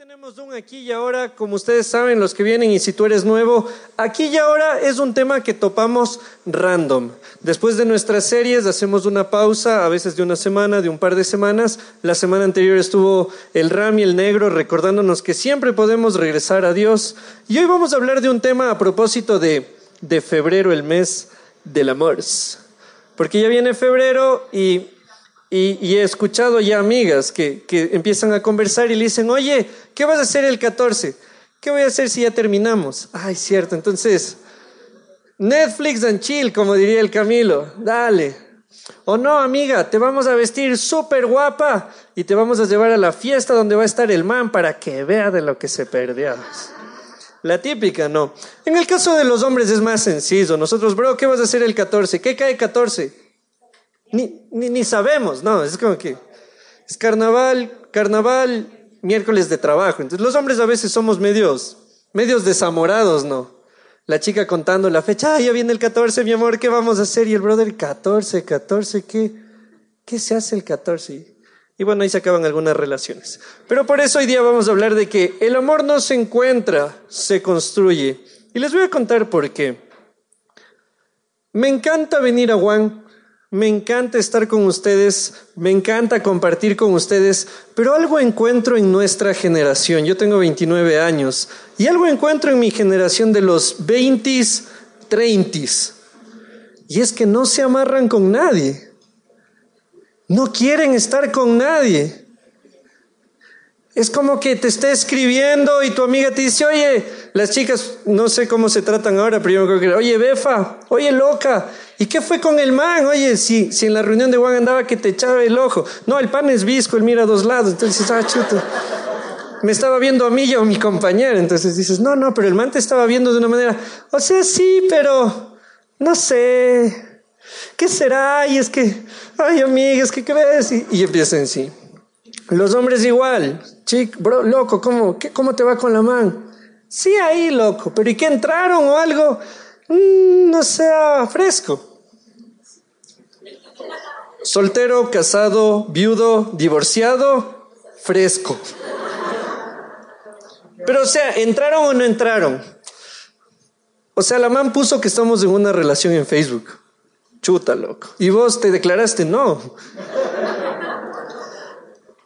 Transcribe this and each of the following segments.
tenemos un aquí y ahora, como ustedes saben, los que vienen y si tú eres nuevo, aquí y ahora es un tema que topamos random. Después de nuestras series hacemos una pausa, a veces de una semana, de un par de semanas. La semana anterior estuvo el Ram y el Negro recordándonos que siempre podemos regresar a Dios. Y hoy vamos a hablar de un tema a propósito de, de febrero, el mes del amor. Porque ya viene febrero y y, he escuchado ya amigas que, que, empiezan a conversar y le dicen, oye, ¿qué vas a hacer el 14? ¿Qué voy a hacer si ya terminamos? Ay, cierto, entonces, Netflix and chill, como diría el Camilo, dale. O no, amiga, te vamos a vestir súper guapa y te vamos a llevar a la fiesta donde va a estar el man para que vea de lo que se perdió. La típica, no. En el caso de los hombres es más sencillo. Nosotros, bro, ¿qué vas a hacer el 14? ¿Qué cae 14? Ni, ni, sabemos, no, es como que es carnaval, carnaval, miércoles de trabajo. Entonces los hombres a veces somos medios, medios desamorados, ¿no? La chica contando la fecha, ah, ya viene el 14, mi amor, ¿qué vamos a hacer? Y el brother, 14, 14, ¿qué, qué se hace el 14? Y bueno, ahí se acaban algunas relaciones. Pero por eso hoy día vamos a hablar de que el amor no se encuentra, se construye. Y les voy a contar por qué. Me encanta venir a Juan me encanta estar con ustedes, me encanta compartir con ustedes, pero algo encuentro en nuestra generación. Yo tengo 29 años y algo encuentro en mi generación de los 20s, 30s. Y es que no se amarran con nadie. No quieren estar con nadie. Es como que te está escribiendo y tu amiga te dice, oye, las chicas, no sé cómo se tratan ahora, pero yo creo que, oye, Befa, oye, loca, ¿Y qué fue con el man? Oye, si, si en la reunión de Juan andaba que te echaba el ojo. No, el pan es visco, él mira a dos lados. Entonces ah, chuta. Me estaba viendo a mí y a mi compañero. Entonces dices, no, no, pero el man te estaba viendo de una manera. O sea, sí, pero no sé. ¿Qué será? Y es que, ay, amigas, ¿qué crees? Y, y empiezan sí. Los hombres igual. Chic, bro, loco, ¿cómo, qué, ¿cómo te va con la man? Sí, ahí, loco. ¿Pero y qué entraron o algo? Mm, no sea fresco. Soltero, casado, viudo, divorciado, fresco. Pero o sea, ¿entraron o no entraron? O sea, la man puso que estamos en una relación en Facebook. Chuta, loco. Y vos te declaraste no.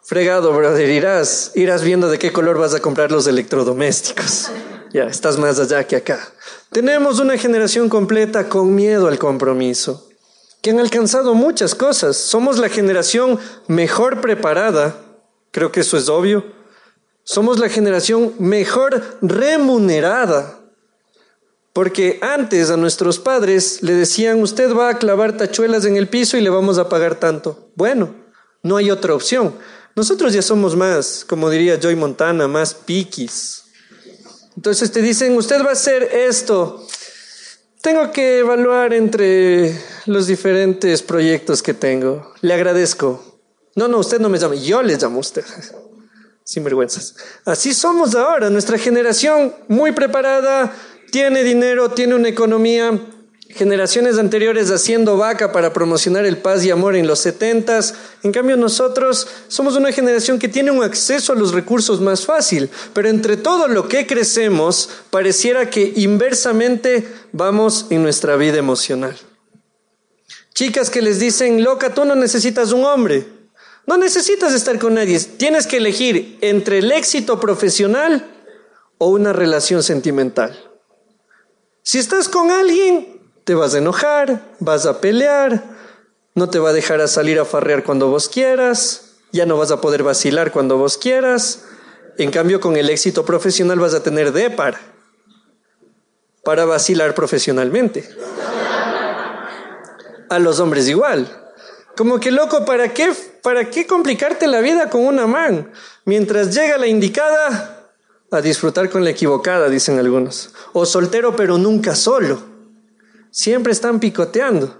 Fregado, brother. Irás, irás viendo de qué color vas a comprar los electrodomésticos. Ya, estás más allá que acá. Tenemos una generación completa con miedo al compromiso que han alcanzado muchas cosas. Somos la generación mejor preparada, creo que eso es obvio. Somos la generación mejor remunerada. Porque antes a nuestros padres le decían, usted va a clavar tachuelas en el piso y le vamos a pagar tanto. Bueno, no hay otra opción. Nosotros ya somos más, como diría Joy Montana, más piquis. Entonces te dicen, usted va a hacer esto. Tengo que evaluar entre los diferentes proyectos que tengo. Le agradezco. No, no, usted no me llama, yo le llamo a usted. Sin vergüenzas. Así somos ahora, nuestra generación muy preparada, tiene dinero, tiene una economía, generaciones anteriores haciendo vaca para promocionar el paz y amor en los setentas. En cambio, nosotros somos una generación que tiene un acceso a los recursos más fácil, pero entre todo lo que crecemos, pareciera que inversamente vamos en nuestra vida emocional. Chicas que les dicen, loca, tú no necesitas un hombre, no necesitas estar con nadie, tienes que elegir entre el éxito profesional o una relación sentimental. Si estás con alguien, te vas a enojar, vas a pelear, no te va a dejar salir a farrear cuando vos quieras, ya no vas a poder vacilar cuando vos quieras. En cambio, con el éxito profesional vas a tener de par para vacilar profesionalmente. A los hombres igual. Como que loco, ¿para qué, ¿para qué complicarte la vida con una man? Mientras llega la indicada, a disfrutar con la equivocada, dicen algunos. O soltero pero nunca solo. Siempre están picoteando.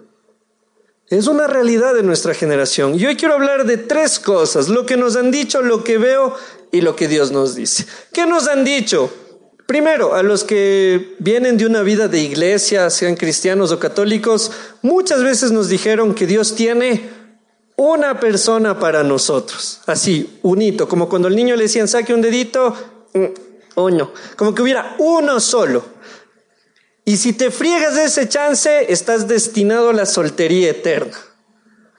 Es una realidad de nuestra generación. Y hoy quiero hablar de tres cosas, lo que nos han dicho, lo que veo y lo que Dios nos dice. ¿Qué nos han dicho? Primero, a los que vienen de una vida de iglesia, sean cristianos o católicos, muchas veces nos dijeron que Dios tiene una persona para nosotros. Así, un hito, como cuando al niño le decían saque un dedito, mm, uno, como que hubiera uno solo. Y si te friegas de ese chance, estás destinado a la soltería eterna,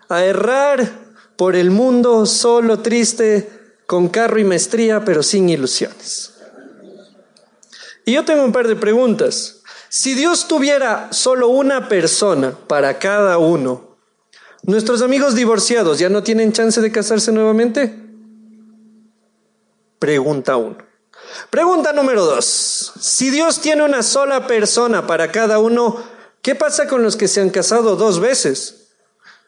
a errar por el mundo solo, triste, con carro y maestría, pero sin ilusiones. Y yo tengo un par de preguntas. Si Dios tuviera solo una persona para cada uno, ¿nuestros amigos divorciados ya no tienen chance de casarse nuevamente? Pregunta uno. Pregunta número dos. Si Dios tiene una sola persona para cada uno, ¿qué pasa con los que se han casado dos veces?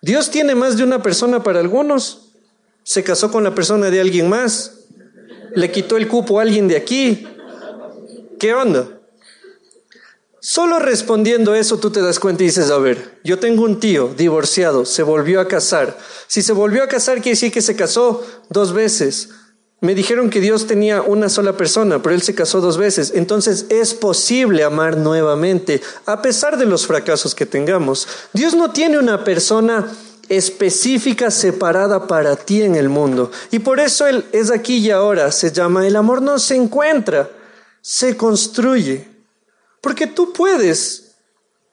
¿Dios tiene más de una persona para algunos? ¿Se casó con la persona de alguien más? ¿Le quitó el cupo a alguien de aquí? ¿Qué onda? Solo respondiendo eso tú te das cuenta y dices, a ver, yo tengo un tío divorciado, se volvió a casar. Si se volvió a casar quiere decir que se casó dos veces. Me dijeron que Dios tenía una sola persona, pero él se casó dos veces. Entonces es posible amar nuevamente, a pesar de los fracasos que tengamos. Dios no tiene una persona específica separada para ti en el mundo. Y por eso Él es aquí y ahora. Se llama el amor no se encuentra se construye. Porque tú puedes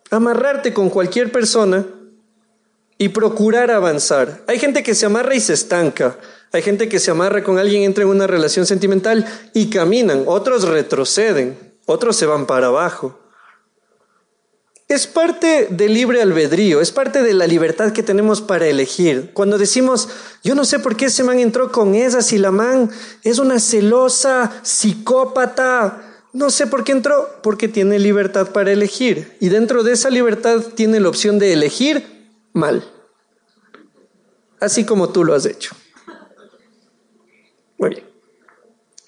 amarrarte con cualquier persona y procurar avanzar. Hay gente que se amarra y se estanca. Hay gente que se amarra con alguien, entra en una relación sentimental y caminan. Otros retroceden. Otros se van para abajo. Es parte del libre albedrío, es parte de la libertad que tenemos para elegir. Cuando decimos, yo no sé por qué ese man entró con esa, si la man es una celosa, psicópata, no sé por qué entró, porque tiene libertad para elegir. Y dentro de esa libertad tiene la opción de elegir mal. Así como tú lo has hecho. Muy bien.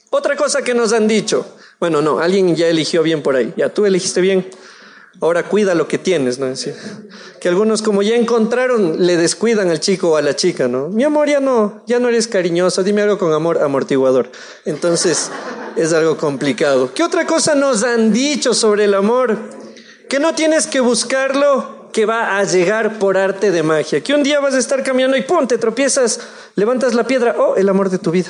Otra cosa que nos han dicho. Bueno, no, alguien ya eligió bien por ahí. Ya tú elegiste bien. Ahora cuida lo que tienes, ¿no? que algunos como ya encontraron, le descuidan al chico o a la chica, ¿no? Mi amor, ya no, ya no eres cariñoso, dime algo con amor amortiguador. Entonces, es algo complicado. ¿Qué otra cosa nos han dicho sobre el amor? Que no tienes que buscarlo, que va a llegar por arte de magia. Que un día vas a estar caminando y ¡pum! te tropiezas, levantas la piedra, ¡oh! el amor de tu vida.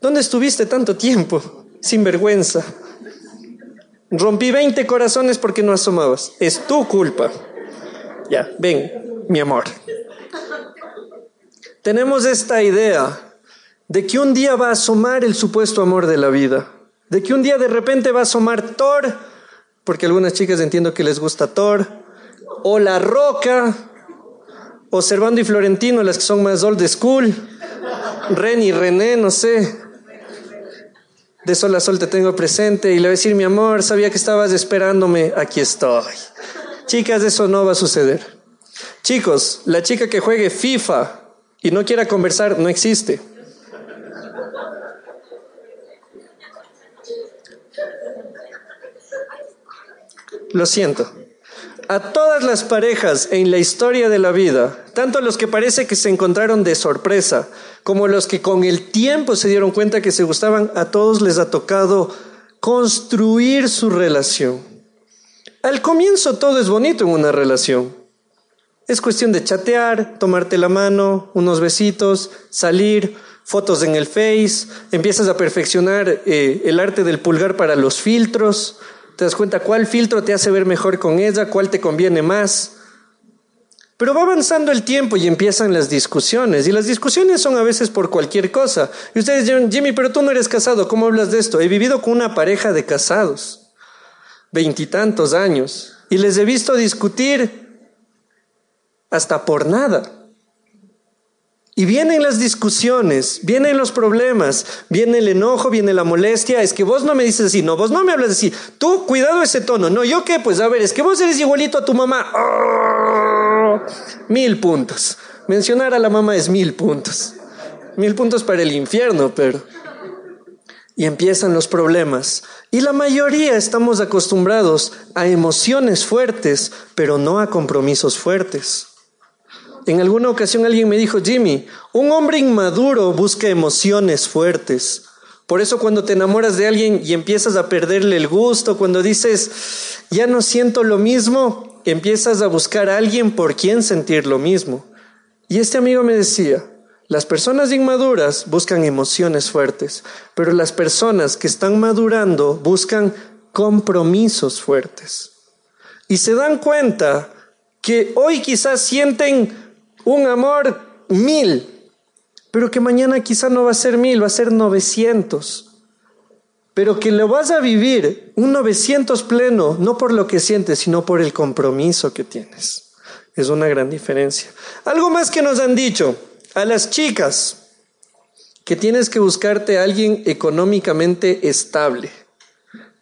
¿Dónde estuviste tanto tiempo? Sin vergüenza. Rompí 20 corazones porque no asomabas. Es tu culpa. Ya, ven, mi amor. Tenemos esta idea de que un día va a asomar el supuesto amor de la vida. De que un día de repente va a asomar Thor, porque algunas chicas entiendo que les gusta Thor, o La Roca, o Servando y Florentino, las que son más old school, Ren y René, no sé de sol a sol te tengo presente y le voy a decir, mi amor, sabía que estabas esperándome, aquí estoy. Chicas, eso no va a suceder. Chicos, la chica que juegue FIFA y no quiera conversar no existe. Lo siento. A todas las parejas en la historia de la vida, tanto los que parece que se encontraron de sorpresa, como los que con el tiempo se dieron cuenta que se gustaban, a todos les ha tocado construir su relación. Al comienzo todo es bonito en una relación. Es cuestión de chatear, tomarte la mano, unos besitos, salir, fotos en el Face, empiezas a perfeccionar eh, el arte del pulgar para los filtros, te das cuenta cuál filtro te hace ver mejor con ella, cuál te conviene más. Pero va avanzando el tiempo y empiezan las discusiones. Y las discusiones son a veces por cualquier cosa. Y ustedes dicen, Jimmy, pero tú no eres casado, ¿cómo hablas de esto? He vivido con una pareja de casados, veintitantos años, y les he visto discutir hasta por nada. Y vienen las discusiones, vienen los problemas, viene el enojo, viene la molestia. Es que vos no me dices así, no, vos no me hablas así. Tú, cuidado ese tono. No, ¿yo qué? Pues a ver, es que vos eres igualito a tu mamá. ¡Oh! Mil puntos. Mencionar a la mamá es mil puntos. Mil puntos para el infierno, pero... Y empiezan los problemas. Y la mayoría estamos acostumbrados a emociones fuertes, pero no a compromisos fuertes. En alguna ocasión alguien me dijo, Jimmy, un hombre inmaduro busca emociones fuertes. Por eso cuando te enamoras de alguien y empiezas a perderle el gusto, cuando dices, ya no siento lo mismo, empiezas a buscar a alguien por quien sentir lo mismo. Y este amigo me decía, las personas inmaduras buscan emociones fuertes, pero las personas que están madurando buscan compromisos fuertes. Y se dan cuenta que hoy quizás sienten un amor mil, pero que mañana quizás no va a ser mil, va a ser 900 pero que lo vas a vivir un 900 pleno, no por lo que sientes, sino por el compromiso que tienes. Es una gran diferencia. Algo más que nos han dicho a las chicas, que tienes que buscarte a alguien económicamente estable,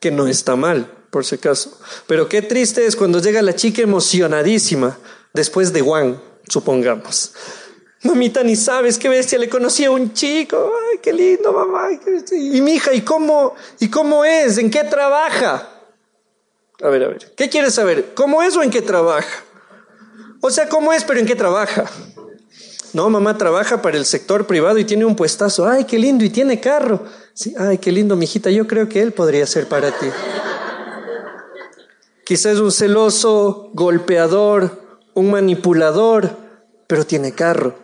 que no está mal, por si acaso. Pero qué triste es cuando llega la chica emocionadísima después de Juan, supongamos. Mamita, ni sabes qué bestia, le conocí a un chico, ay, qué lindo, mamá. Y mi hija, ¿y cómo, ¿y cómo es? ¿En qué trabaja? A ver, a ver, ¿qué quieres saber? ¿Cómo es o en qué trabaja? O sea, ¿cómo es, pero en qué trabaja? No, mamá trabaja para el sector privado y tiene un puestazo. Ay, qué lindo, y tiene carro. Sí, ay, qué lindo, mijita, yo creo que él podría ser para ti. Quizás un celoso, golpeador, un manipulador, pero tiene carro.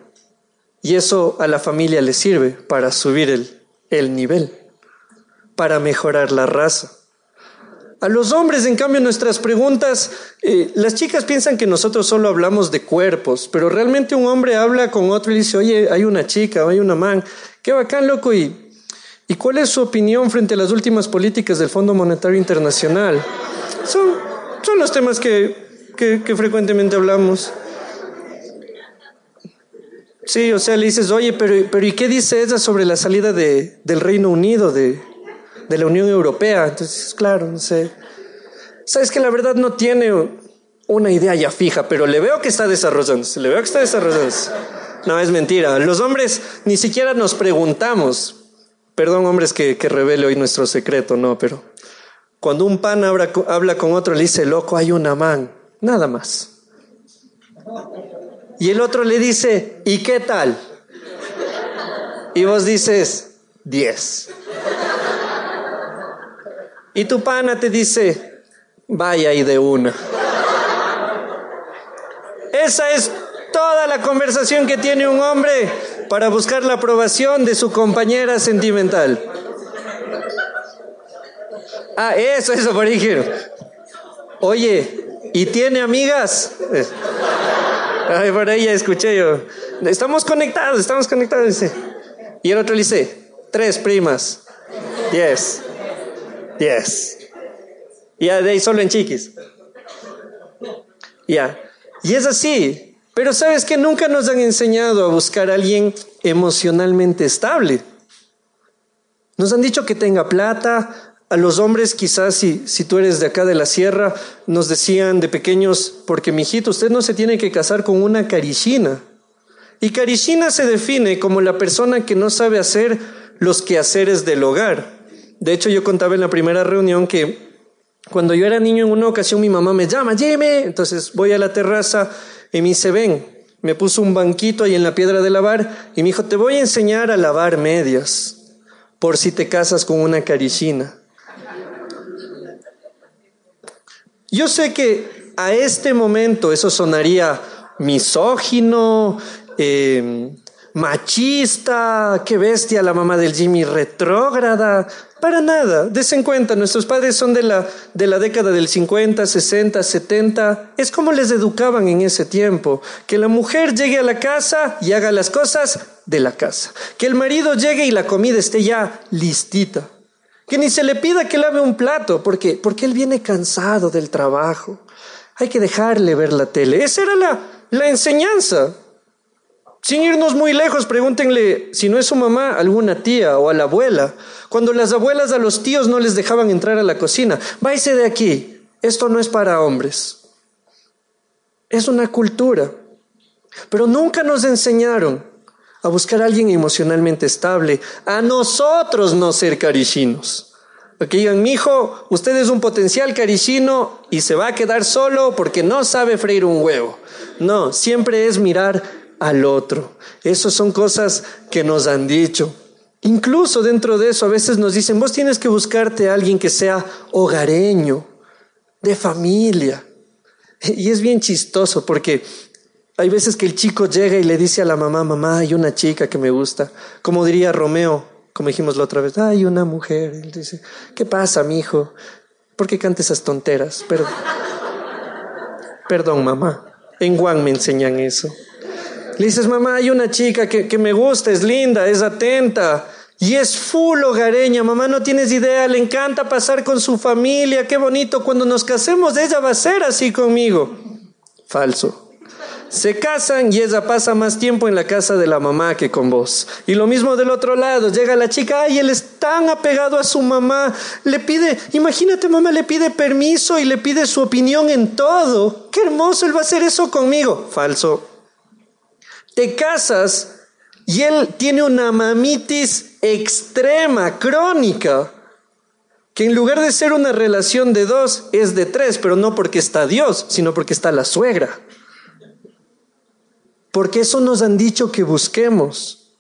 Y eso a la familia le sirve para subir el, nivel, para mejorar la raza. A los hombres, en cambio, nuestras preguntas, eh, las chicas piensan que nosotros solo hablamos de cuerpos, pero realmente un hombre habla con otro y dice, oye, hay una chica, hay una man, qué bacán, loco, y, ¿y cuál es su opinión frente a las últimas políticas del Fondo Monetario Internacional? Son, son los temas que, que frecuentemente hablamos. Sí, o sea, le dices, oye, pero, pero ¿y qué dice ella sobre la salida de, del Reino Unido, de, de la Unión Europea? Entonces, claro, no sé. Sabes que la verdad no tiene una idea ya fija, pero le veo que está desarrollándose, le veo que está desarrollándose. No, es mentira. Los hombres ni siquiera nos preguntamos. Perdón, hombres, que, que revele hoy nuestro secreto, no, pero cuando un pan habla, habla con otro, le dice, loco, hay una man. Nada más. Y el otro le dice, ¿y qué tal? Y vos dices, 10. Y tu pana te dice, vaya y de una. Esa es toda la conversación que tiene un hombre para buscar la aprobación de su compañera sentimental. Ah, eso, eso, por ejemplo. Oye, ¿y tiene amigas? Ay, por ya escuché yo. Estamos conectados, estamos conectados. Y el otro le dice, tres primas. Diez. Diez. Ya, de ahí solo en chiquis. Ya. Y es así. Pero sabes que nunca nos han enseñado a buscar a alguien emocionalmente estable. Nos han dicho que tenga plata, a los hombres, quizás si, si tú eres de acá de la sierra, nos decían de pequeños, porque mijito, usted no se tiene que casar con una carichina. Y carichina se define como la persona que no sabe hacer los quehaceres del hogar. De hecho, yo contaba en la primera reunión que cuando yo era niño en una ocasión mi mamá me llama, Jimmy, entonces voy a la terraza y me dice, ven, me puso un banquito ahí en la piedra de lavar y me dijo, te voy a enseñar a lavar medias por si te casas con una carichina. Yo sé que a este momento eso sonaría misógino, em, machista, qué bestia la mamá del Jimmy retrógrada. Para nada, des en cuenta, nuestros padres son de la, de la década del 50, 60, 70. Es como les educaban en ese tiempo. Que la mujer llegue a la casa y haga las cosas de la casa. Que el marido llegue y la comida esté ya listita. Que ni se le pida que lave un plato, porque, porque él viene cansado del trabajo. Hay que dejarle ver la tele. Esa era la, la enseñanza. Sin irnos muy lejos, pregúntenle si no es su mamá, alguna tía o a la abuela. Cuando las abuelas a los tíos no les dejaban entrar a la cocina, váyase de aquí, esto no es para hombres. Es una cultura. Pero nunca nos enseñaron a buscar a alguien emocionalmente estable, a nosotros no ser carichinos. Que digan, mi hijo, usted es un potencial carichino y se va a quedar solo porque no sabe freír un huevo. No, siempre es mirar al otro. Esas son cosas que nos han dicho. Incluso dentro de eso a veces nos dicen, vos tienes que buscarte a alguien que sea hogareño, de familia. Y es bien chistoso porque Hay veces que el chico llega y le dice a la mamá, mamá, hay una chica que me gusta. Como diría Romeo, como dijimos la otra vez, hay una mujer. Él dice, ¿qué pasa, mi hijo? ¿Por qué canta esas tonteras? Perdón. Perdón, mamá. En Juan me enseñan eso. Le dices, mamá, hay una chica que, que me gusta, es linda, es atenta. Y es full hogareña, mamá, no tienes idea, le encanta pasar con su familia, qué bonito, cuando nos casemos ella va a ser así conmigo. Falso. Se casan y ella pasa más tiempo en la casa de la mamá que con vos. Y lo mismo del otro lado, llega la chica, ay, él es tan apegado a su mamá, le pide, imagínate mamá, le pide permiso y le pide su opinión en todo. Qué hermoso, él va a hacer eso conmigo. Falso. Te casas y él tiene una mamitis extrema, crónica, que en lugar de ser una relación de dos, es de tres, pero no porque está Dios, sino porque está la suegra. Porque eso nos han dicho que busquemos.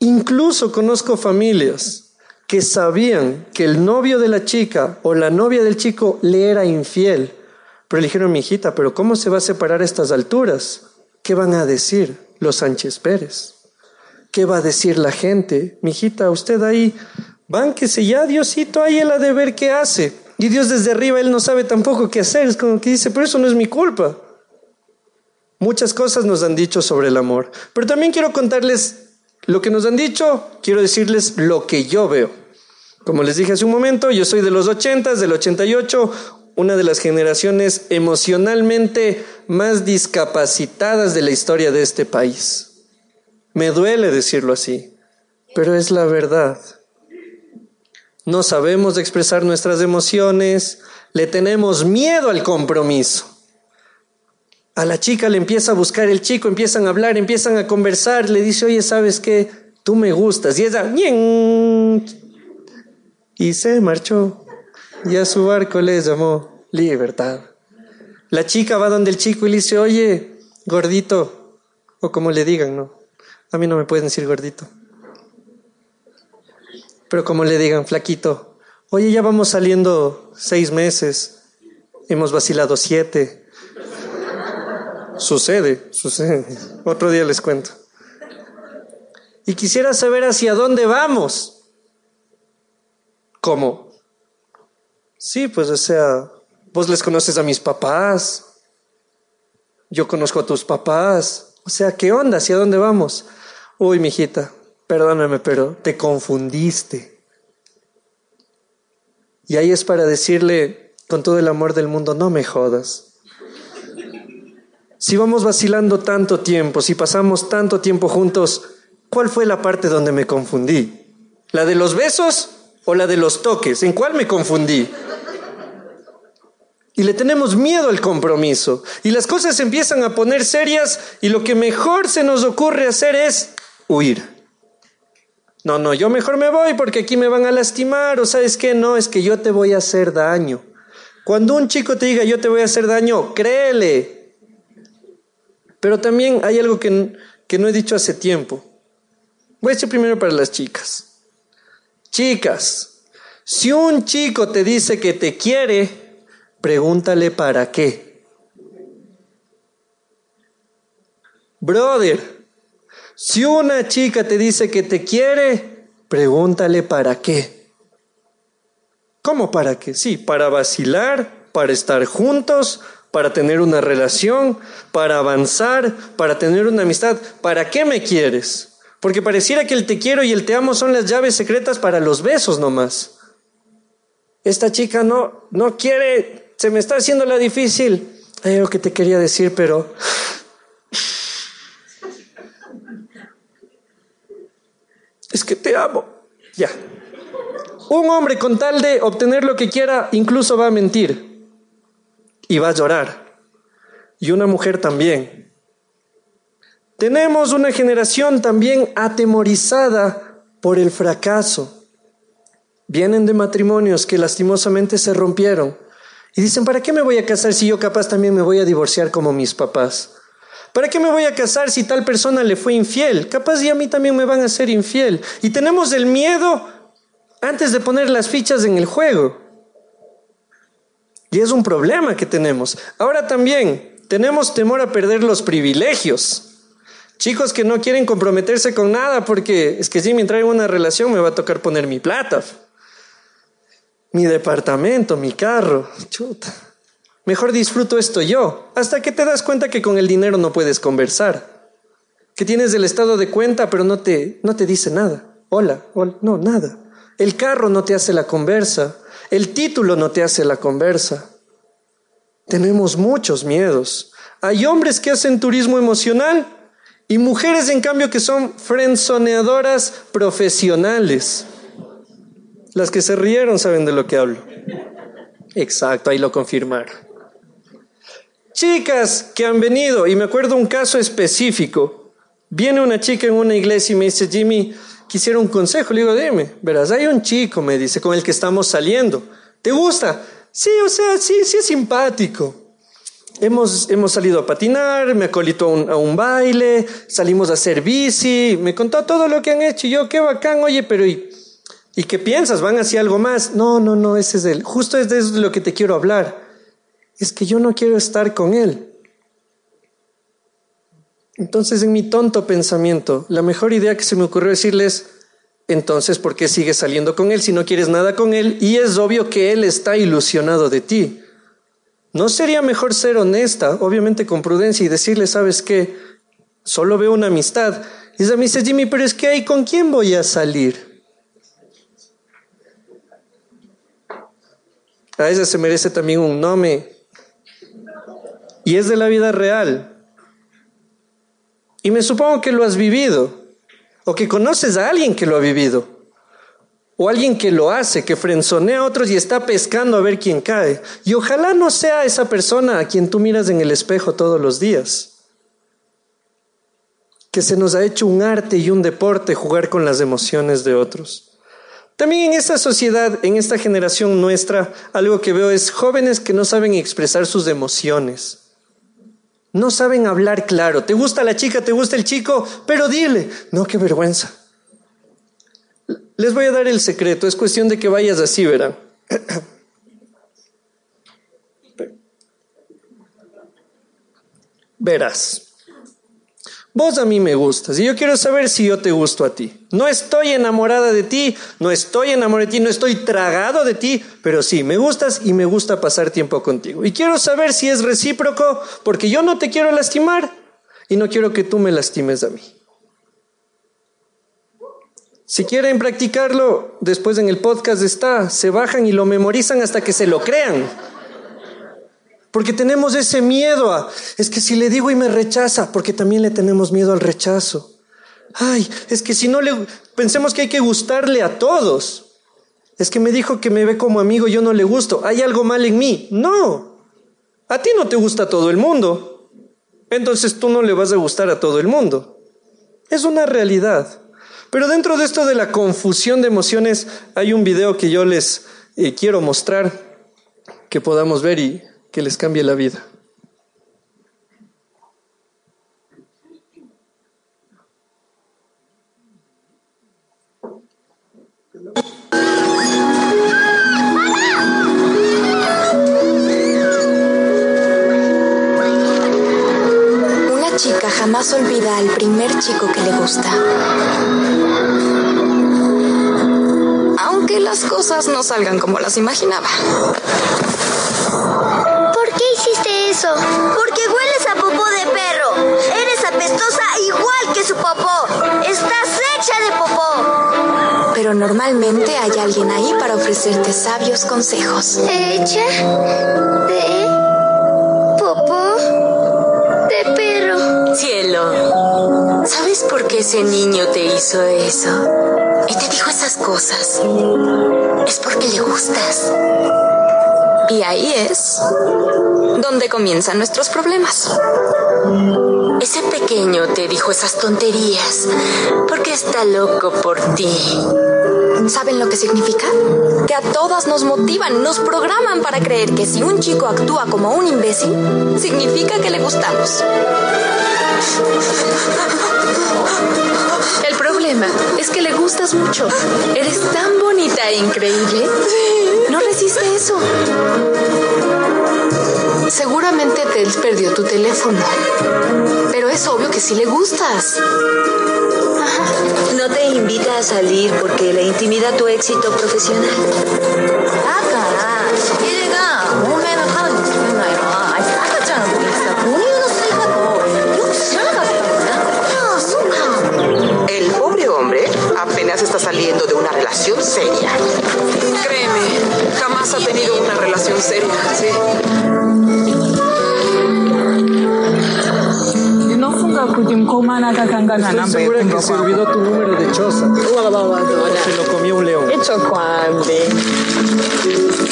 Incluso conozco familias que sabían que el novio de la chica o la novia del chico le era infiel, pero le dijeron, mi hijita, pero ¿cómo se va a separar a estas alturas? ¿Qué van a decir? los Sánchez Pérez. ¿Qué va a decir la gente? Mijita, usted ahí, bánquese ya, Diosito, ahí él ha de ver qué hace. Y Dios desde arriba, él no sabe tampoco qué hacer. Es como que dice, pero eso no es mi culpa. Muchas cosas nos han dicho sobre el amor. Pero también quiero contarles lo que nos han dicho, quiero decirles lo que yo veo. Como les dije hace un momento, yo soy de los 80, del 88, una de las generaciones emocionalmente más discapacitadas de la historia de este país. Me duele decirlo así, pero es la verdad. No sabemos expresar nuestras emociones, le tenemos miedo al compromiso. A la chica le empieza a buscar el chico, empiezan a hablar, empiezan a conversar, le dice, oye, ¿sabes qué? Tú me gustas. Y ella, y se marchó. Y a su barco le llamó libertad. La chica va donde el chico y le dice, oye, gordito, o como le digan, ¿no? A mí no me pueden decir gordito. Pero como le digan, flaquito, oye, ya vamos saliendo seis meses, hemos vacilado siete. Sucede, sucede. Otro día les cuento. Y quisiera saber hacia dónde vamos. ¿Cómo? Sí, pues o sea, Vos les conoces a mis papás. Yo conozco a tus papás. O sea, ¿qué onda? ¿Hacia dónde vamos? Uy, mijita, perdóname, pero te confundiste. Y ahí es para decirle con todo el amor del mundo, no me jodas. Si vamos vacilando tanto tiempo, si pasamos tanto tiempo juntos, ¿cuál fue la parte donde me confundí? ¿La de los besos o la de los toques? ¿En cuál me confundí? Y le tenemos miedo al compromiso. Y las cosas empiezan a poner serias y lo que mejor se nos ocurre hacer es huir. No, no, yo mejor me voy porque aquí me van a lastimar o sabes qué, no, es que yo te voy a hacer daño. Cuando un chico te diga yo te voy a hacer daño, créele. Pero también hay algo que, que no he dicho hace tiempo. Voy a decir primero para las chicas. Chicas, si un chico te dice que te quiere, Pregúntale para qué. Brother, si una chica te dice que te quiere, pregúntale para qué. ¿Cómo para qué? Sí, para vacilar, para estar juntos, para tener una relación, para avanzar, para tener una amistad. ¿Para qué me quieres? Porque pareciera que el te quiero y el te amo son las llaves secretas para los besos nomás. Esta chica no, no quiere se me está haciendo la difícil. Hay algo que te quería decir, pero... Es que te amo. Ya. Un hombre con tal de obtener lo que quiera, incluso va a mentir. Y va a llorar. Y una mujer también. Tenemos una generación también atemorizada por el fracaso. Vienen de matrimonios que lastimosamente se rompieron y dicen, ¿para qué me voy a casar si yo capaz también me voy a divorciar como mis papás? ¿Para qué me voy a casar si tal persona le fue infiel? Capaz y a mí también me van a ser infiel. Y tenemos el miedo antes de poner las fichas en el juego. Y es un problema que tenemos. Ahora también, tenemos temor a perder los privilegios. Chicos que no quieren comprometerse con nada porque es que si me en una relación me va a tocar poner mi plata, mi departamento, mi carro, chuta. Mejor disfruto esto yo, hasta que te das cuenta que con el dinero no puedes conversar, que tienes el estado de cuenta pero no te, no te dice nada. Hola, hola, no, nada. El carro no te hace la conversa, el título no te hace la conversa. Tenemos muchos miedos. Hay hombres que hacen turismo emocional y mujeres en cambio que son frenzoneadoras profesionales. Las que se rieron saben de lo que hablo. Exacto, ahí lo confirmaron. Chicas que han venido, y me acuerdo un caso específico. Viene una chica en una iglesia y me dice, Jimmy, quisiera un consejo. Le digo, dime, verás, hay un chico, me dice, con el que estamos saliendo. ¿Te gusta? Sí, o sea, sí, sí es simpático. Hemos, hemos salido a patinar, me acolitó a un, baile, salimos a hacer bici, me contó todo lo que han hecho y yo, qué bacán, oye, pero ¿y, ¿y qué piensas? ¿Van hacia algo más? No, no, no, ese es el, justo es de lo que te quiero hablar. Es que yo no quiero estar con él. Entonces, en mi tonto pensamiento, la mejor idea que se me ocurrió decirles, entonces, ¿por qué sigues saliendo con él si no quieres nada con él? Y es obvio que él está ilusionado de ti. ¿No sería mejor ser honesta, obviamente con prudencia, y decirle, sabes qué, solo veo una amistad? Y ella me dice, Jimmy, pero es que ahí, ¿con quién voy a salir? A ella se merece también un nombre. Y es de la vida real. Y me supongo que lo has vivido o que conoces a alguien que lo ha vivido, o alguien que lo hace, que frenzonea a otros y está pescando a ver quién cae. Y ojalá no sea esa persona a quien tú miras en el espejo todos los días, que se nos ha hecho un arte y un deporte jugar con las emociones de otros. También en esta sociedad, en esta generación nuestra, algo que veo es jóvenes que no saben expresar sus emociones. No saben hablar claro. ¿Te gusta la chica? ¿Te gusta el chico? Pero dile. No, qué vergüenza. Les voy a dar el secreto. Es cuestión de que vayas así, verán. Verás. Vos a mí me gustas y yo quiero saber si yo te gusto a ti. No estoy enamorada de ti, no estoy enamorada de ti, no estoy tragado de ti, pero sí, me gustas y me gusta pasar tiempo contigo. Y quiero saber si es recíproco porque yo no te quiero lastimar y no quiero que tú me lastimes a mí. Si quieren practicarlo, después en el podcast está, se bajan y lo memorizan hasta que se lo crean. Porque tenemos ese miedo a, es que si le digo y me rechaza, porque también le tenemos miedo al rechazo. Ay, es que si no le, pensemos que hay que gustarle a todos. Es que me dijo que me ve como amigo, yo no le gusto. ¿Hay algo mal en mí? No. A ti no te gusta todo el mundo. Entonces tú no le vas a gustar a todo el mundo. Es una realidad. Pero dentro de esto de la confusión de emociones, hay un video que yo les eh, quiero mostrar, que podamos ver y que les cambie la vida. Una chica jamás olvida al primer chico que le gusta. Aunque las cosas no salgan como las imaginaba. Ofrecerte sabios consejos. ¿Hecha de popó de perro? Cielo, ¿sabes por qué ese niño te hizo eso? Y te dijo esas cosas. Es porque le gustas. Y ahí es donde comienzan nuestros problemas. Ese pequeño te dijo esas tonterías porque está loco por ti. ¿Saben lo que significa? Que a todas nos motivan, nos programan para creer que si un chico actúa como un imbécil, significa que le gustamos. El problema es que le gustas mucho. Eres tan bonita e increíble. No resiste eso Seguramente Ted perdió tu teléfono. Pero es obvio que sí le gustas. No te invita a salir porque le intimida tu éxito profesional. El pobre hombre apenas está saliendo de una relación seria. Créeme, jamás ha tenido una relación seria, sí. Estoy segura que se olvidó tu número de choza. Se lo comió un león.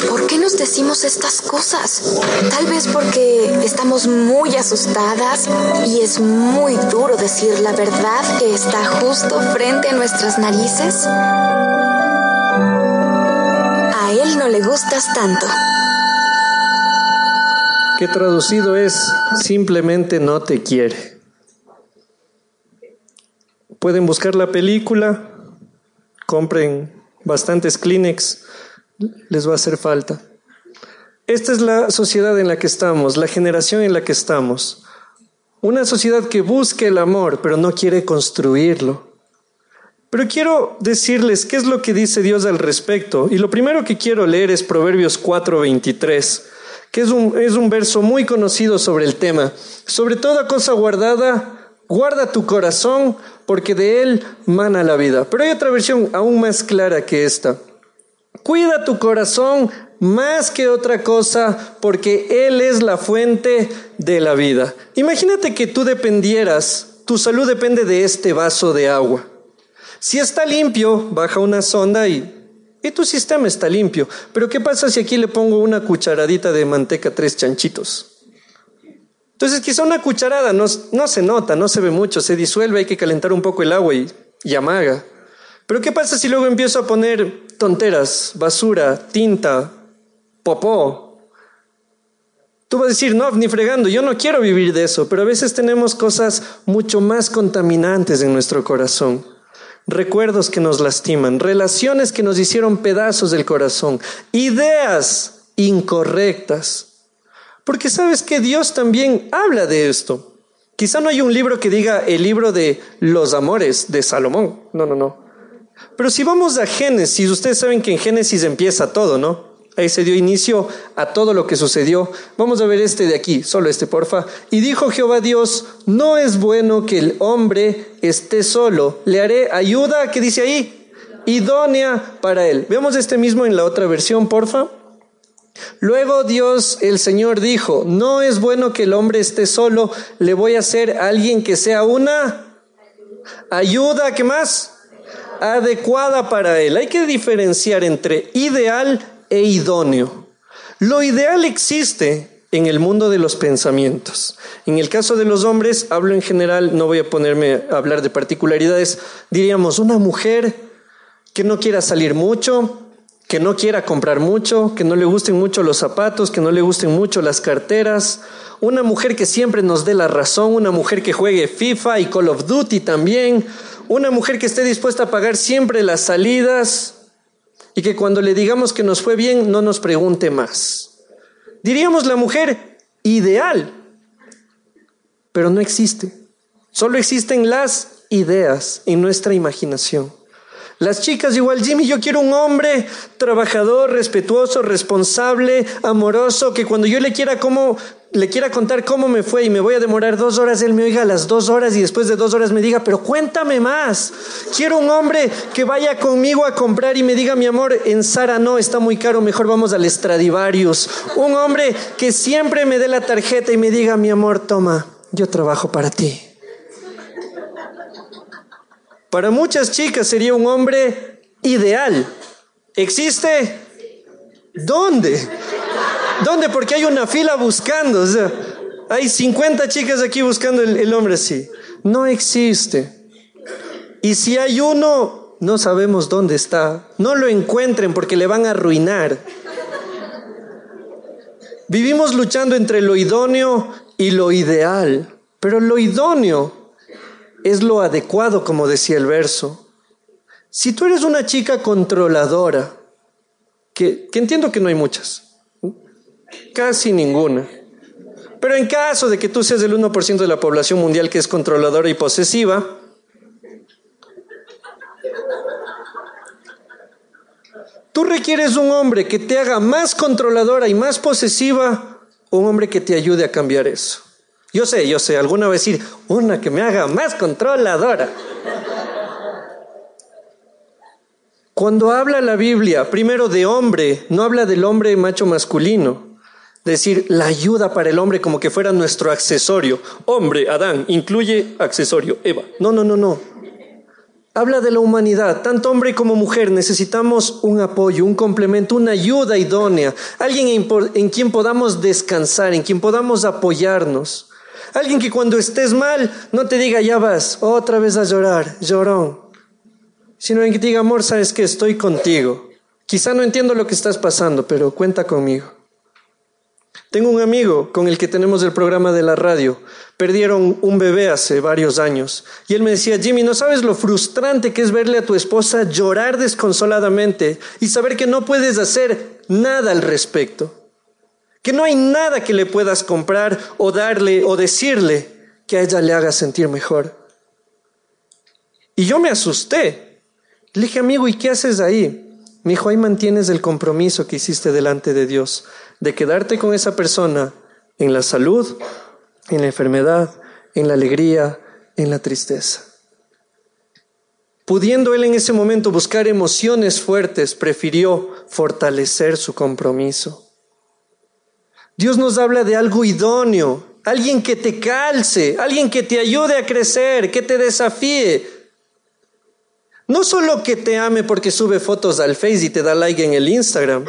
¿Por qué nos decimos estas cosas? Tal vez porque estamos muy asustadas y es muy duro decir la verdad que está justo frente a nuestras narices. A él no le gustas tanto. Que traducido es simplemente no te quiere. Pueden buscar la película, compren bastantes Kleenex, les va a hacer falta. Esta es la sociedad en la que estamos, la generación en la que estamos. Una sociedad que busca el amor, pero no quiere construirlo. Pero quiero decirles qué es lo que dice Dios al respecto. Y lo primero que quiero leer es Proverbios 4:23, que es un, es un verso muy conocido sobre el tema. Sobre toda cosa guardada, guarda tu corazón, porque de él mana la vida. Pero hay otra versión aún más clara que esta. Cuida tu corazón más que otra cosa, porque Él es la fuente de la vida. Imagínate que tú dependieras, tu salud depende de este vaso de agua. Si está limpio, baja una sonda y, y tu sistema está limpio. Pero ¿qué pasa si aquí le pongo una cucharadita de manteca, tres chanchitos? Entonces quizá una cucharada no, se nota, no se ve mucho, se disuelve, hay que calentar un poco el agua y, y amaga. Pero ¿qué pasa si luego empiezo a poner tonteras, basura, tinta, popó? Tú vas a decir, no, ni fregando, yo no quiero vivir de eso, pero a veces tenemos cosas mucho más contaminantes en nuestro corazón. Recuerdos que nos lastiman, relaciones que nos hicieron pedazos del corazón, ideas incorrectas. Porque sabes que Dios también habla de esto. Quizá no hay un libro que diga el libro de los amores de Salomón. No, no, no. Pero si vamos a Génesis, ustedes saben que en Génesis empieza todo, ¿no? Ahí se dio inicio a todo lo que sucedió. Vamos a ver este de aquí, solo este, porfa. Y dijo Jehová Dios, no es bueno que el hombre esté solo. Le haré ayuda, ¿qué dice ahí? Idónea para él. Veamos este mismo en la otra versión, porfa. Luego Dios, el Señor, dijo, no es bueno que el hombre esté solo, le voy a hacer a alguien que sea una ayuda, ¿qué más? adecuada para él. Hay que diferenciar entre ideal e idóneo. Lo ideal existe en el mundo de los pensamientos. En el caso de los hombres, hablo en general, no voy a ponerme a hablar de particularidades, diríamos una mujer que no quiera salir mucho, que no quiera comprar mucho, que no le gusten mucho los zapatos, que no le gusten mucho las carteras, una mujer que siempre nos dé la razón, una mujer que juegue FIFA y Call of Duty también, una mujer que esté dispuesta a pagar siempre las salidas y que cuando le digamos que nos fue bien no nos pregunte más. Diríamos la mujer ideal, pero no existe. Solo existen las ideas en nuestra imaginación. Las chicas igual, Jimmy, yo quiero un hombre trabajador, respetuoso, responsable, amoroso, que cuando yo le quiera cómo, le quiera contar cómo me fue y me voy a demorar dos horas, él me oiga a las dos horas y después de dos horas me diga, pero cuéntame más. Quiero un hombre que vaya conmigo a comprar y me diga, mi amor, en Sara no, está muy caro, mejor vamos al Stradivarius. Un hombre que siempre me dé la tarjeta y me diga, mi amor, toma, yo trabajo para ti. Para muchas chicas sería un hombre ideal. ¿Existe? ¿Dónde? ¿Dónde? Porque hay una fila buscando. Hay 50 chicas aquí buscando el, el hombre así. No existe. Y si hay uno, no sabemos dónde está. No lo encuentren porque le van a arruinar. Vivimos luchando entre lo idóneo y lo ideal. Pero lo idóneo es lo adecuado, como decía el verso. Si tú eres una chica controladora, que, entiendo que no hay muchas, casi ninguna, Pero en caso de que tú seas el 1% de la población mundial que es controladora y posesiva, tú requieres un hombre que te haga más controladora y más posesiva, un hombre que te ayude a cambiar eso. Yo sé, yo sé, alguna vez decir, una que me haga más controladora. Cuando habla la Biblia, primero de hombre, no habla del hombre macho masculino. Decir, la ayuda para el hombre como que fuera nuestro accesorio. Hombre, Adán, incluye accesorio, Eva. No, no, no, no. Habla de la humanidad. Tanto hombre como mujer necesitamos un apoyo, un complemento, una ayuda idónea. Alguien en quien podamos descansar, en quien podamos apoyarnos. Alguien que cuando estés mal no te diga, ya vas, otra vez a llorar, llorón sino que te diga, amor, sabes que estoy contigo. Quizá no entiendo lo que estás pasando, pero cuenta conmigo. Tengo un amigo con el que tenemos el programa de la radio. Perdieron un bebé hace varios años. Y él me decía, Jimmy, ¿no sabes lo frustrante que es verle a tu esposa llorar desconsoladamente y saber que no puedes hacer nada al respecto? Que no hay nada que le puedas comprar o darle o decirle que a ella le haga sentir mejor. Y yo me asusté le dije, amigo, ¿y qué haces ahí? Me dijo, ahí mantienes el compromiso que hiciste delante de Dios, de quedarte con esa persona en la salud, en la enfermedad, en la alegría, en la tristeza. Pudiendo él en ese momento buscar emociones fuertes, prefirió fortalecer su compromiso. Dios nos habla de algo idóneo, alguien que te calce, alguien que te ayude a crecer, que te desafíe, no solo que te ame porque sube fotos al Face y te da like en el Instagram,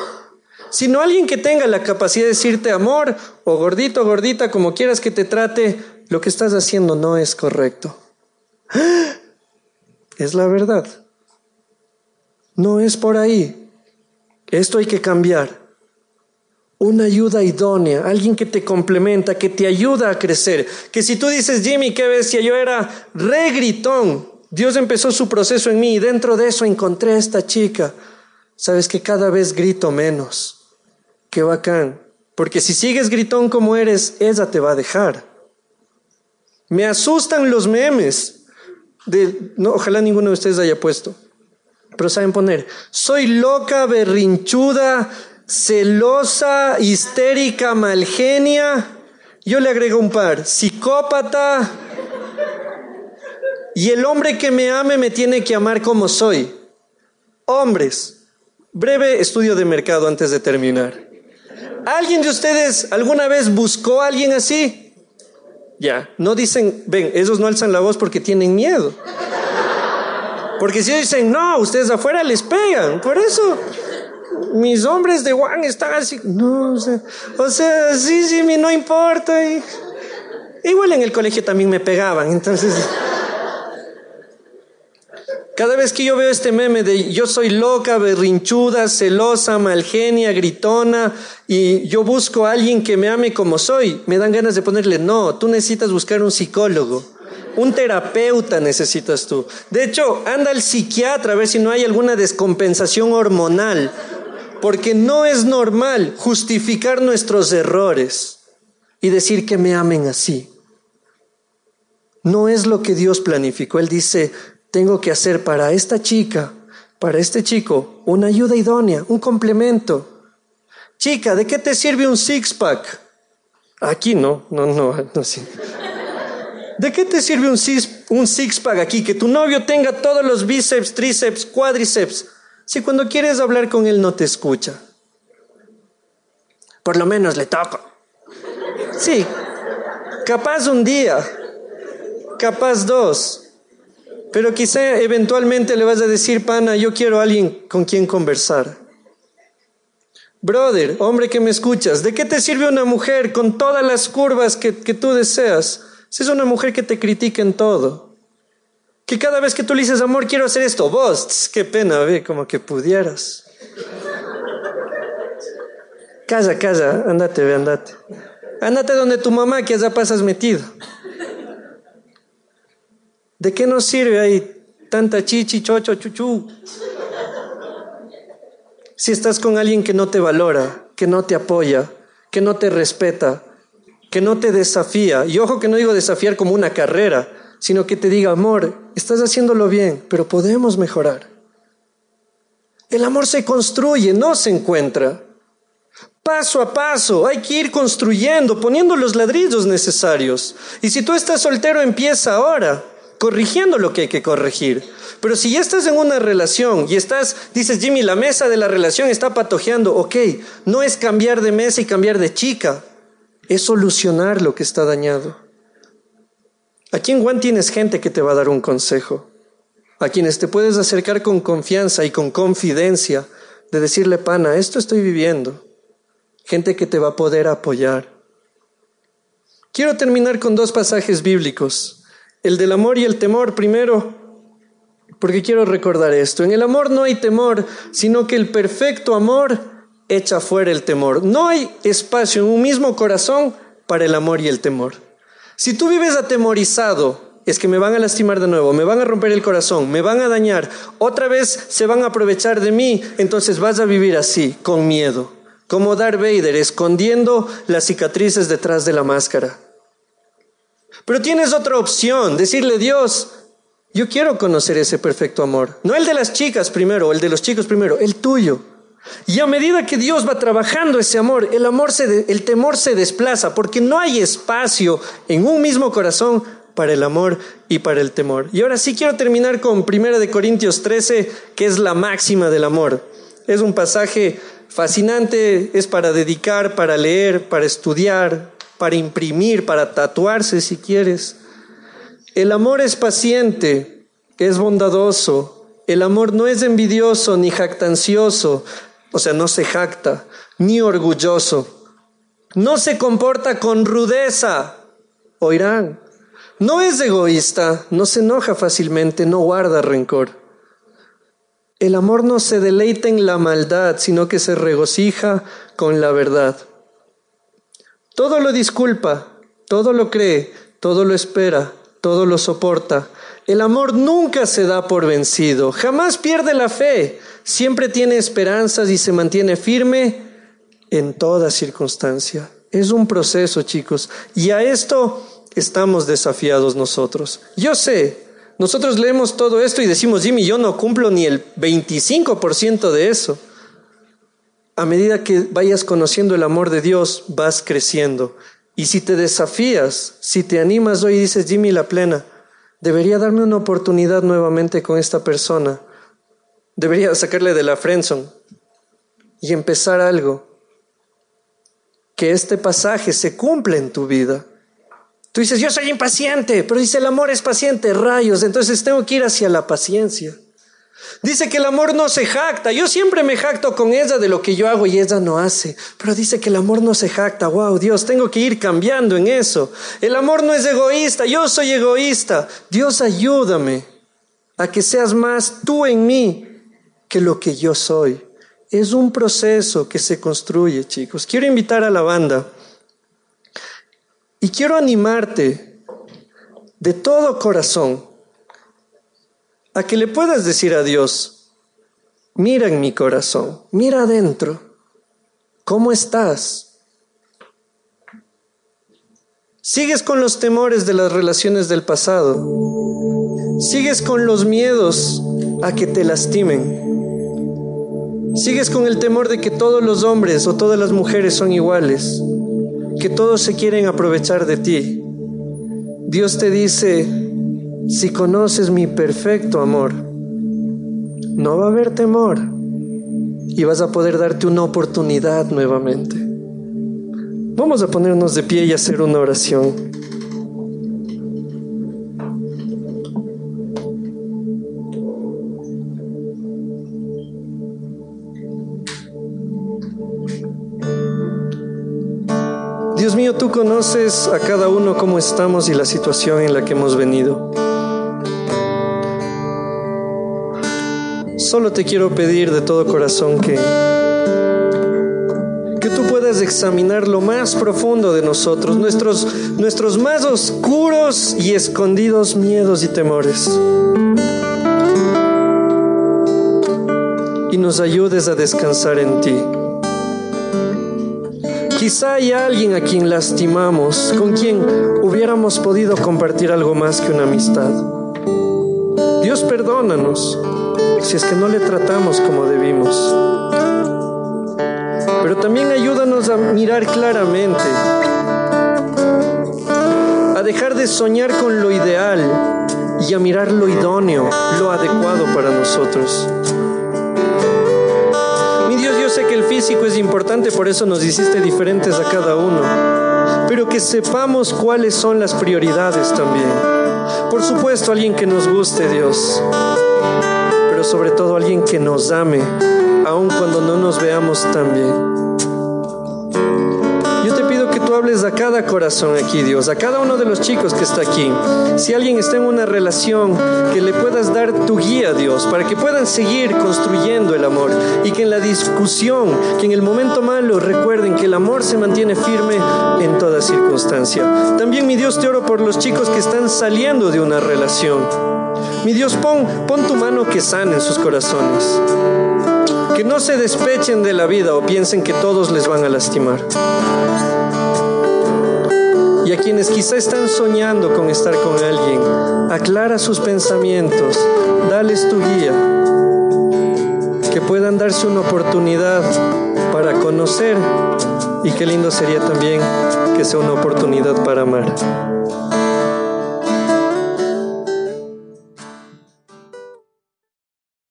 sino alguien que tenga la capacidad de decirte amor o gordito, gordita, como quieras que te trate, lo que estás haciendo no es correcto. Es la verdad. No es por ahí. Esto hay que cambiar. Una ayuda idónea, alguien que te complementa, que te ayuda a crecer. Que si tú dices, Jimmy, qué bestia, yo era re gritón, Dios empezó su proceso en mí y dentro de eso encontré a esta chica. Sabes que cada vez grito menos. Qué bacán. Porque si sigues gritón como eres, ella te va a dejar. Me asustan los memes. De, no, ojalá ninguno de ustedes haya puesto. Pero saben poner, soy loca, berrinchuda, celosa, histérica, malgenia. Yo le agrego un par, psicópata, y el hombre que me ame me tiene que amar como soy. Hombres, breve estudio de mercado antes de terminar. ¿Alguien de ustedes alguna vez buscó a alguien así? Ya, no dicen, ven, ellos no alzan la voz porque tienen miedo. Porque si dicen, no, ustedes afuera les pegan. Por eso, mis hombres de Juan están así. No, o sea, o sea sí, sí, no importa. igual en el colegio también me pegaban, entonces. Cada vez que yo veo este meme de yo soy loca, berrinchuda, celosa, malgenia, gritona, y yo busco a alguien que me ame como soy, me dan ganas de ponerle, no, tú necesitas buscar un psicólogo. Un terapeuta necesitas tú. De hecho, anda al psiquiatra a ver si no hay alguna descompensación hormonal. Porque no es normal justificar nuestros errores y decir que me amen así. No es lo que Dios planificó. Él dice, tengo que hacer para esta chica, para este chico, una ayuda idónea, un complemento. Chica, ¿de qué te sirve un six-pack? Aquí no, no, no, no sí. ¿De qué te sirve un, six, un six-pack aquí? Que tu novio tenga todos los bíceps, tríceps, cuádriceps. Si cuando quieres hablar con él no te escucha. Por lo menos le toco. Sí, capaz un día, capaz dos, pero quizá eventualmente le vas a decir, pana, yo quiero a alguien con quien conversar. Brother, hombre que me escuchas, ¿de qué te sirve una mujer con todas las curvas que, que tú deseas? Si es una mujer que te critica en todo. Que cada vez que tú le dices, amor, quiero hacer esto, vos, qué pena, ve, como que pudieras. Calla, calla, andate, ve, andate. Andate donde tu mamá que ya pasas metido. ¿De qué nos sirve ahí tanta chichi, chocho, chuchu? Si estás con alguien que no te valora, que no te apoya, que no te respeta, que no te desafía. Y ojo que no digo desafiar como una carrera, sino que te diga, amor, estás haciéndolo bien, pero podemos mejorar. El amor se construye, no se encuentra. Paso a paso, hay que ir construyendo, poniendo los ladrillos necesarios. Y si tú estás soltero, empieza ahora, corrigiendo lo que hay que corregir. Pero si ya estás en una relación y estás, dices, Jimmy, la mesa de la relación está patojeando, ok, no es cambiar de mesa y cambiar de chica, es solucionar lo que está dañado. Aquí en Juan tienes gente que te va a dar un consejo, a quienes te puedes acercar con confianza y con confidencia de decirle, pana, esto estoy viviendo. Gente que te va a poder apoyar. Quiero terminar con dos pasajes bíblicos, el del amor y el temor primero, porque quiero recordar esto. En el amor no hay temor, sino que el perfecto amor echa fuera el temor. No hay espacio en un mismo corazón para el amor y el temor. Si tú vives atemorizado, es que me van a lastimar de nuevo, me van a romper el corazón, me van a dañar, otra vez se van a aprovechar de mí, entonces vas a vivir así, con miedo, como Darth Vader, escondiendo las cicatrices detrás de la máscara. Pero tienes otra opción, decirle Dios, yo quiero conocer ese perfecto amor, no el de las chicas primero, el de los chicos primero, el tuyo. Y a medida que Dios va trabajando ese amor, el amor se el temor se desplaza porque no hay espacio en un mismo corazón para el amor y para el temor. Y ahora sí quiero terminar con 1 de Corintios 13, que es la máxima del amor. Es un pasaje fascinante, es para dedicar, para leer, para estudiar, para imprimir, para tatuarse si quieres. El amor es paciente, es bondadoso. El amor no es envidioso ni jactancioso, o sea, no se jacta, ni orgulloso. No se comporta con rudeza, oirán. No es egoísta, no se enoja fácilmente, no guarda rencor. El amor no se deleita en la maldad, sino que se regocija con la verdad. Todo lo disculpa, todo lo cree, todo lo espera, todo lo soporta. El amor nunca se da por vencido, jamás pierde la fe, siempre tiene esperanzas y se mantiene firme en toda circunstancia. Es un proceso, chicos, y a esto estamos desafiados nosotros. Yo sé, nosotros leemos todo esto y decimos, Jimmy, yo no cumplo ni el 25% de eso. A medida que vayas conociendo el amor de Dios, vas creciendo. Y si te desafías, si te animas hoy y dices, Jimmy, la plena, debería darme una oportunidad nuevamente con esta persona Debería sacarle de la friendzone y empezar algo. Que este pasaje se cumpla en tu vida. Tú dices, yo soy impaciente, pero dice el amor es paciente, rayos, entonces tengo que ir hacia la paciencia. Dice que el amor no se jacta. Yo siempre me jacto con ella de lo que yo hago y ella no hace. Pero dice que el amor no se jacta. Wow, Dios, tengo que ir cambiando en eso. El amor no es egoísta. Yo soy egoísta. Dios, ayúdame a que seas más tú en mí que lo que yo soy. Es un proceso que se construye, chicos. Quiero invitar a la banda y quiero animarte de todo corazón a que le puedas decir a Dios, mira en mi corazón, mira adentro, ¿cómo estás? ¿Sigues con los temores de las relaciones del pasado? ¿Sigues con los miedos a que te lastimen? Sigues con el temor de que todos los hombres o todas las mujeres son iguales, que todos se quieren aprovechar de ti. Dios te dice, si conoces mi perfecto amor, no va a haber temor y vas a poder darte una oportunidad nuevamente. Vamos a ponernos de pie y hacer una oración. Dios mío, tú conoces a cada uno cómo estamos y la situación en la que hemos venido. Solo te quiero pedir de todo corazón que que tú puedas examinar lo más profundo de nosotros, nuestros nuestros más oscuros y escondidos miedos y temores. Y nos ayudes a descansar en ti. Quizá hay alguien a quien lastimamos, con quien hubiéramos podido compartir algo más que una amistad. Dios perdónanos si es que no le tratamos como debimos. Pero también ayúdanos a mirar claramente, a dejar de soñar con lo ideal y a mirar lo idóneo, lo adecuado para nosotros. Mi Dios, yo sé que el físico es importante, por eso nos hiciste diferentes a cada uno, pero que sepamos cuáles son las prioridades también. Por supuesto, alguien que nos guste, Dios, sobre todo alguien que nos ame, aun cuando no nos veamos tan bien. A cada corazón aquí, Dios, a cada uno de los chicos que está aquí. Si alguien está en una relación, que le puedas dar tu guía, Dios, para que puedan seguir construyendo el amor y que en la discusión, que en el momento malo recuerden que el amor se mantiene firme en toda circunstancia. También, mi Dios, te oro por los chicos que están saliendo de una relación. Mi Dios, pon, pon tu mano que sana en sus corazones. Que no se despechen de la vida o piensen que todos les van a lastimar. Y a quienes quizá están soñando con estar con alguien, aclara sus pensamientos, dales tu guía, que puedan darse una oportunidad para conocer y qué lindo sería también que sea una oportunidad para amar.